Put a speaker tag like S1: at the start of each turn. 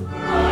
S1: Bye.